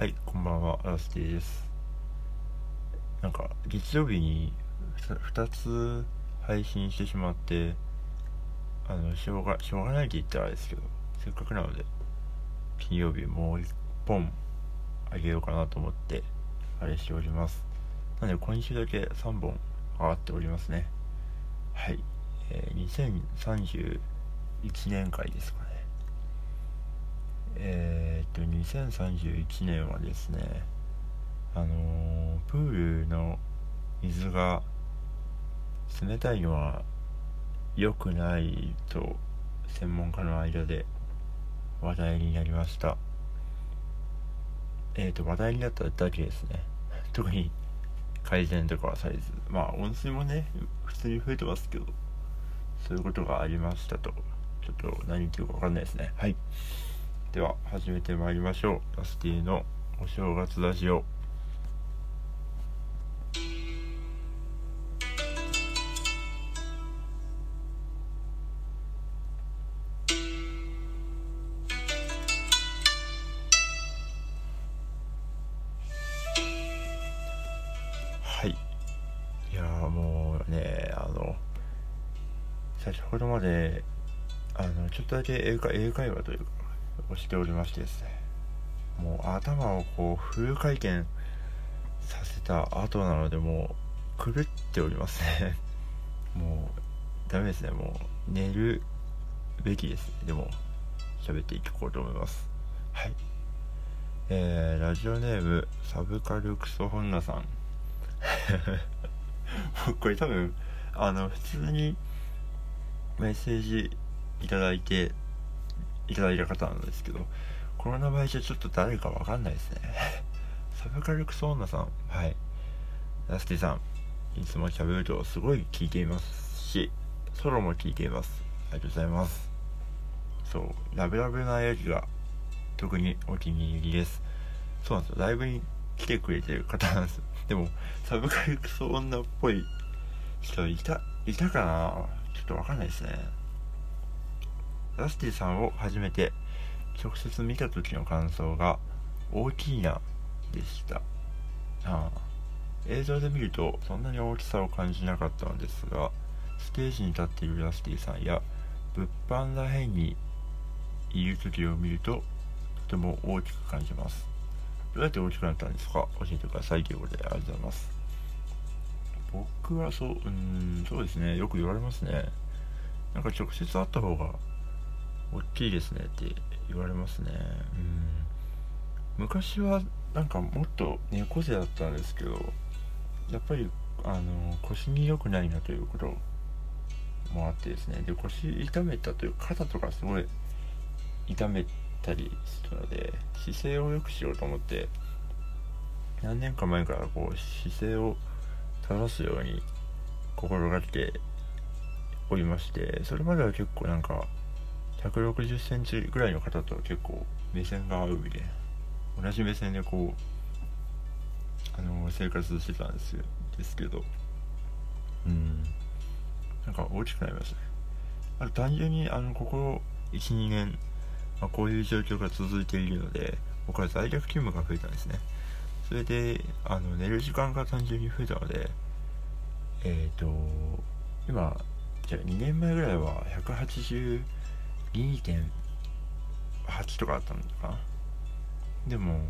はい、こんばんは、ラスティです。なんか、月曜日に2つ配信してしまって、あの、しょうが、しょうがないって言ったらあれですけど、せっかくなので、金曜日もう1本あげようかなと思って、あれしております。なので、今週だけ3本上がっておりますね。はい、えー、2031年回ですかね。えー、っと2031年はですねあのプールの水が冷たいのは良くないと専門家の間で話題になりました。えー、と話題になっただけですね。特に改善とかはされずまあ温水もね普通に増えてますけどそういうことがありましたと。ちょっと何言ってるか分かんないですね。はい。では始めてまいりましょう。ラスティのお正月ラジオ。はい。いやーもうねあの先ほどまであのちょっとだけ英会英会話というかをしておりましてですねもう頭をこうフル回転させた後なのでもう狂っておりますね。もうダメですね。もう寝るべきですね。でも喋っていこうと思います。はい。えー、ラジオネームサブカルクソホンナさん。これ多分あの普通にメッセージいただいていただいた方なんですけどこの名前じゃちょっと誰かわかんないですね。サブカルクソーナさん。はい。ラスティさん。いつも喋るとすごい聞いていますしソロも聞いています。ありがとうございます。そう。ラブラブなやつが特にお気に入りです。そうなんですよ。ライブに来てくれてる方なんです でもサブカルクソ女っぽい人いたいたかな？ちょっとわかんないですね。ラスティさんを初めて直接見た時の感想が大きいなでした。ああ映像で見るとそんなに大きさを感じなかったのですがステージに立っているラスティさんや物販らへんにいる時を見るととても大きく感じます。どうやって大きくなったんですか？教えてください。ということでありがとうございます。僕はそううんそうですね。よく言われますね。なんか直接会った方が大きいですねって言われますね。うん。昔はなんかもっと猫背だったんですけどやっぱりあの腰に良くないなということもあってですね。で腰痛めたという肩とかすごい痛めたりするので姿勢を良くしようと思って何年か前からこう姿勢を正すように心がけておりましてそれまでは結構なんか1 6 0センチぐらいの方と結構目線が合うみたいな。同じ目線でこうあの生活してたんですよ。ですけど。うん。なんか大きくなりましたね。あと単純にあのここ12年、まあ、こういう状況が続いているので僕は在宅勤務が増えたんですね。それであの寝る時間が単純に増えたのでえっ、ー、と今じゃあ2年前ぐらいは180 2.8とかあったのかな。でも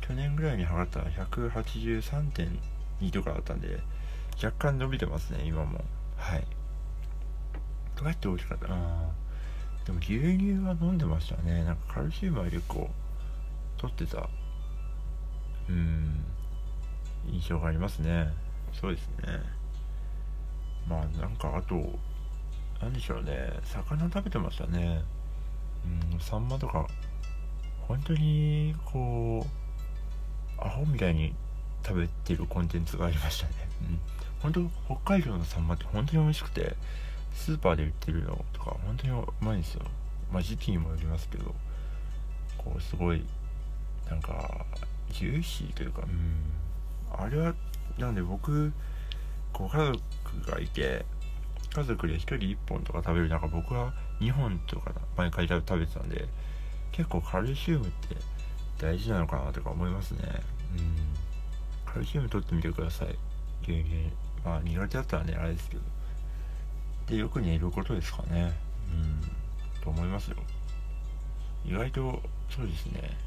去年ぐらいに測ったら183.2とかだったんで若干伸びてますね今も。はい。どうやって大きかったな。でも牛乳は飲んでましたね。なんかカルシウムは結構取ってたうん印象がありますね。そうですね。まあなんかあと何でしょうね。魚食べてましたね。うんサンマとか本当にこうアホみたいに食べてるコンテンツがありましたね。うん。本当北海道のサンマって本当に美味しくてスーパーで売ってるのとか本当にうまいんですよ。まあ時期にもよりますけどこうすごいなんかジューシーというかうん。あれはなんで僕ご家族がいて家族で1人1本とか食べる中僕は2本とか毎回食べてたんで結構カルシウムって大事なのかなとか思いますね。うん。カルシウム取ってみてください。牛乳まあ苦手だったらねあれですけど。でよく寝ることですかね。うん。と思いますよ。意外とそうですね。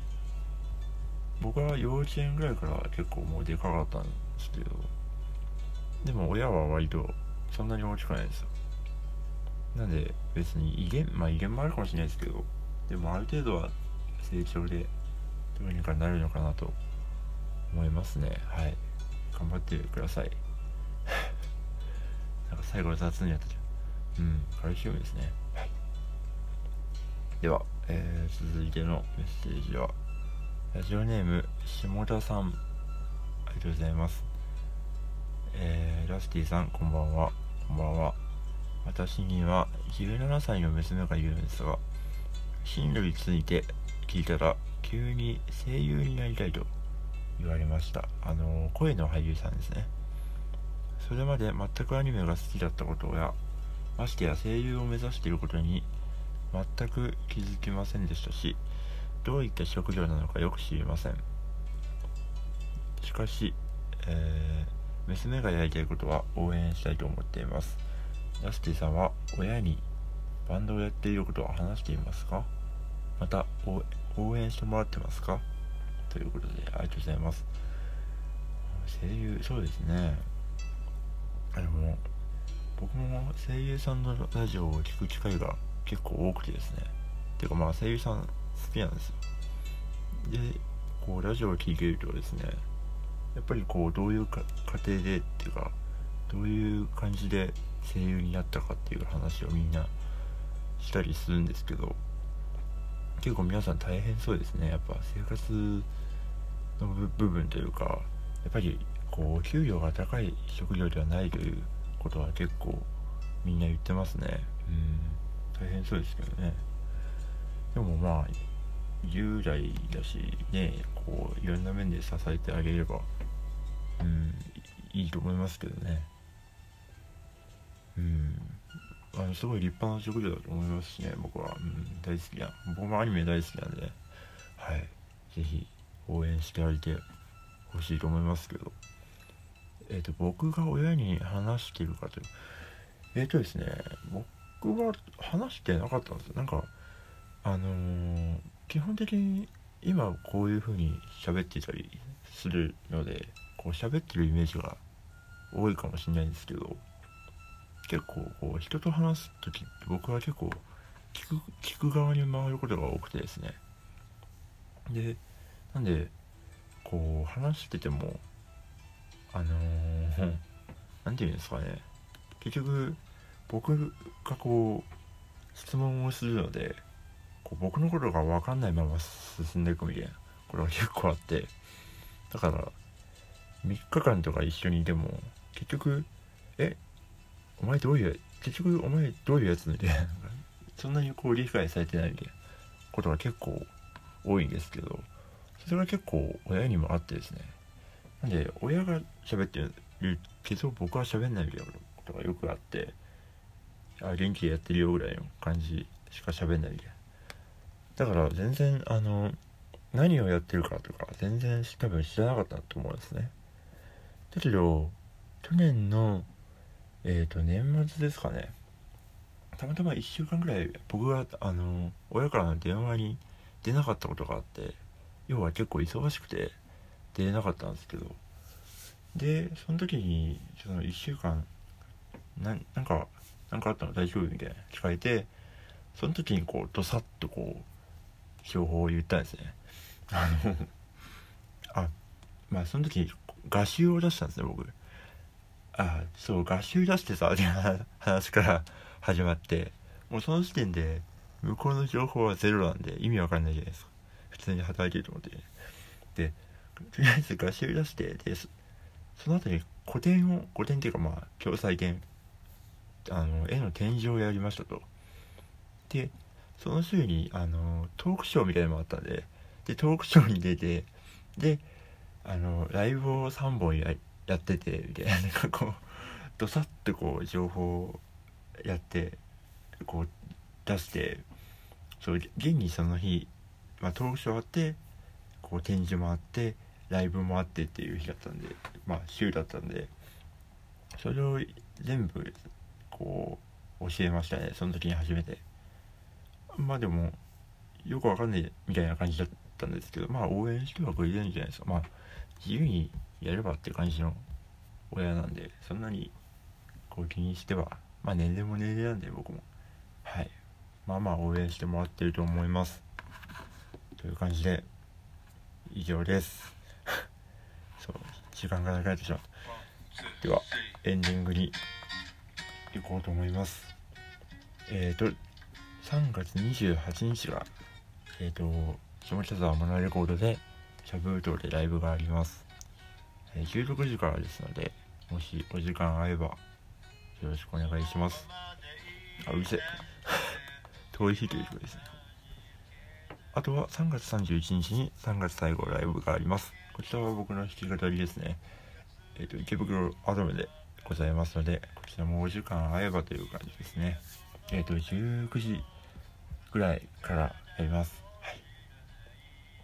僕は幼稚園ぐらいから結構もうでかかったんですけど。でも親は割とそんなに大きくないですよ。なんで別に威厳まあ威厳もあるかもしれないですけどでもある程度は成長でどうにかなるのかなと思いますね。はい。頑張ってください。なんか最後雑にやったじゃん。うん。カルシウムですね。はい。では、えー、続いてのメッセージはラジオネーム下田さん。ありがとうございます。えー、ラスティさんこんばんは。こんばんは。私には17歳の娘がいるんですが進路について聞いたら急に声優になりたいと言われました。あの声の俳優さんですね。それまで全くアニメが好きだったことやましてや声優を目指していることに全く気づきませんでしたしどういった職業なのかよく知りません。しかし、えー、娘がやりたいことは応援したいと思っています。ラスティさんは親にバンドをやっていることは話していますか？また応援してもらってますか？ということでありがとうございます。声優そうですね。あの僕も声優さんのラジオを聴く機会が結構多くてですね。ていうかまあ声優さん好きなんですよ。でこうラジオを聴いているとですねやっぱりこうどういう過程でっていうかどういう感じで声優になったかっていう話をみんなしたりするんですけど結構皆さん大変そうですね。やっぱ生活の部分というかやっぱりこう給料が高い職業ではないということは結構みんな言ってますね。うん。大変そうですけどね。でもまあ従来だしねこういろんな面で支えてあげればうんいいと思いますけどね。うん。あのすごい立派な職業だと思いますしね僕は、うん、大好きな僕もアニメ大好きなんで。はい。是非応援してあげてほしいと思いますけど。えっ、ー、と僕が親に話してるかという。えっ、ー、とですね僕は話してなかったんですよ。なんかあのー、基本的に今こういう風に喋ってたりするのでこう喋ってるイメージが多いかもしれないんですけど結構こう人と話す時って僕は結構聞く聞く側に回ることが多くてですね。でなんでこう話しててもあのー、て言うんですかね。結局僕がこう質問をするのでこう僕のことが分かんないまま進んでいくみたいな。ことが結構あって。だから3日間とか一緒にいても結局えお前どういう結局お前どういうやつみたいな。そんなにこう理解されてないみたいな。ことが結構多いんですけど。それが結構親にもあってですね。なんで親が喋ってるけど僕は喋んないみたいなことがよくあって。あ元気でやってるよぐらいの感じしか喋んないみたいな。だから全然あの何をやってるかとか全然多分知らなかったと思うんですね。だけど去年のえっ、ー、と年末ですかね。たまたま1週間ぐらい僕があの親からの電話に出なかったことがあって要は結構忙しくて出れなかったんですけど。でその時にその1週間ななんかなんかあったの？大丈夫？みたいな聞かれてその時にこうドサッとこう情報を言ったんですね。あのあまあその時画集を出したんですね僕。あそう画集出してさって 話から始まって。もうその時点で向こうの情報はゼロなんで意味わかんないじゃないですか。普通に働いてると思って。でとりあえず画集出してでその後に古典を古典っていうかまあ共済展。あの絵の展示をやりましたと。でその週にあのトークショーみたいなのもあったんででトークショーに出てであのライブを3本ややっててみたいななんかこうどさっとこう情報をやってこう出してそう現にその日、まあ、トークショーあってこう展示もあってライブもあってっていう日だったんでまあ週だったんでそれを全部こう教えましたねその時に初めて。まあでもよくわかんないみたいな感じだったんですけどまあ応援してはくれるんじゃないですか。まあ自由にやればって感じの親なんでそんなにこう気にしてはまあ年齢も年齢なんで僕も。はい。まあまあ応援してもらってると思います。という感じで以上です。そう時間がなくなってしまうではエンディングに行こうと思います。え、ー、と3月28日がえっ、ー、と下北沢モナレコードでシャブートでライブがあります、えー、16時からですのでもしお時間合えばよろしくお願いします。あうるせえ。遠い日ということですね。あとは3月31日に3月最後ライブがあります。こちらは僕の弾き語りですね。えっ、ー、と池袋アドメでございますのでこちらもお時間合えばという感じですね。えっ、ー、と19時ぐらいからやります。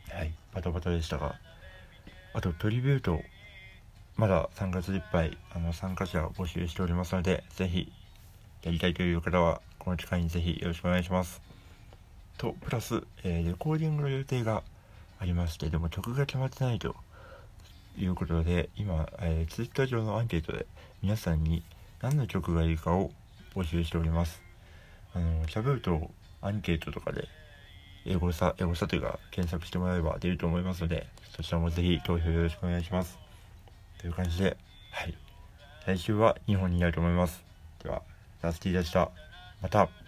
はい。はい。バタバタでしたが。あとトリビュートまだ3月いっぱいあの参加者を募集しておりますのでぜひやりたいという方はこの機会にぜひよろしくお願いします。とプラス、えー、レコーディングの予定がありましてでも曲が決まってないということで今、えー、ツイッター上のアンケートで皆さんに何の曲がいいかを募集しております。あの喋るとアンケートとかで英語さ英語さというか検索してもらえば出ると思いますのでそちらもぜひ投票よろしくお願いします。という感じではい。来週は日本になると思います。ではラスティでした。また。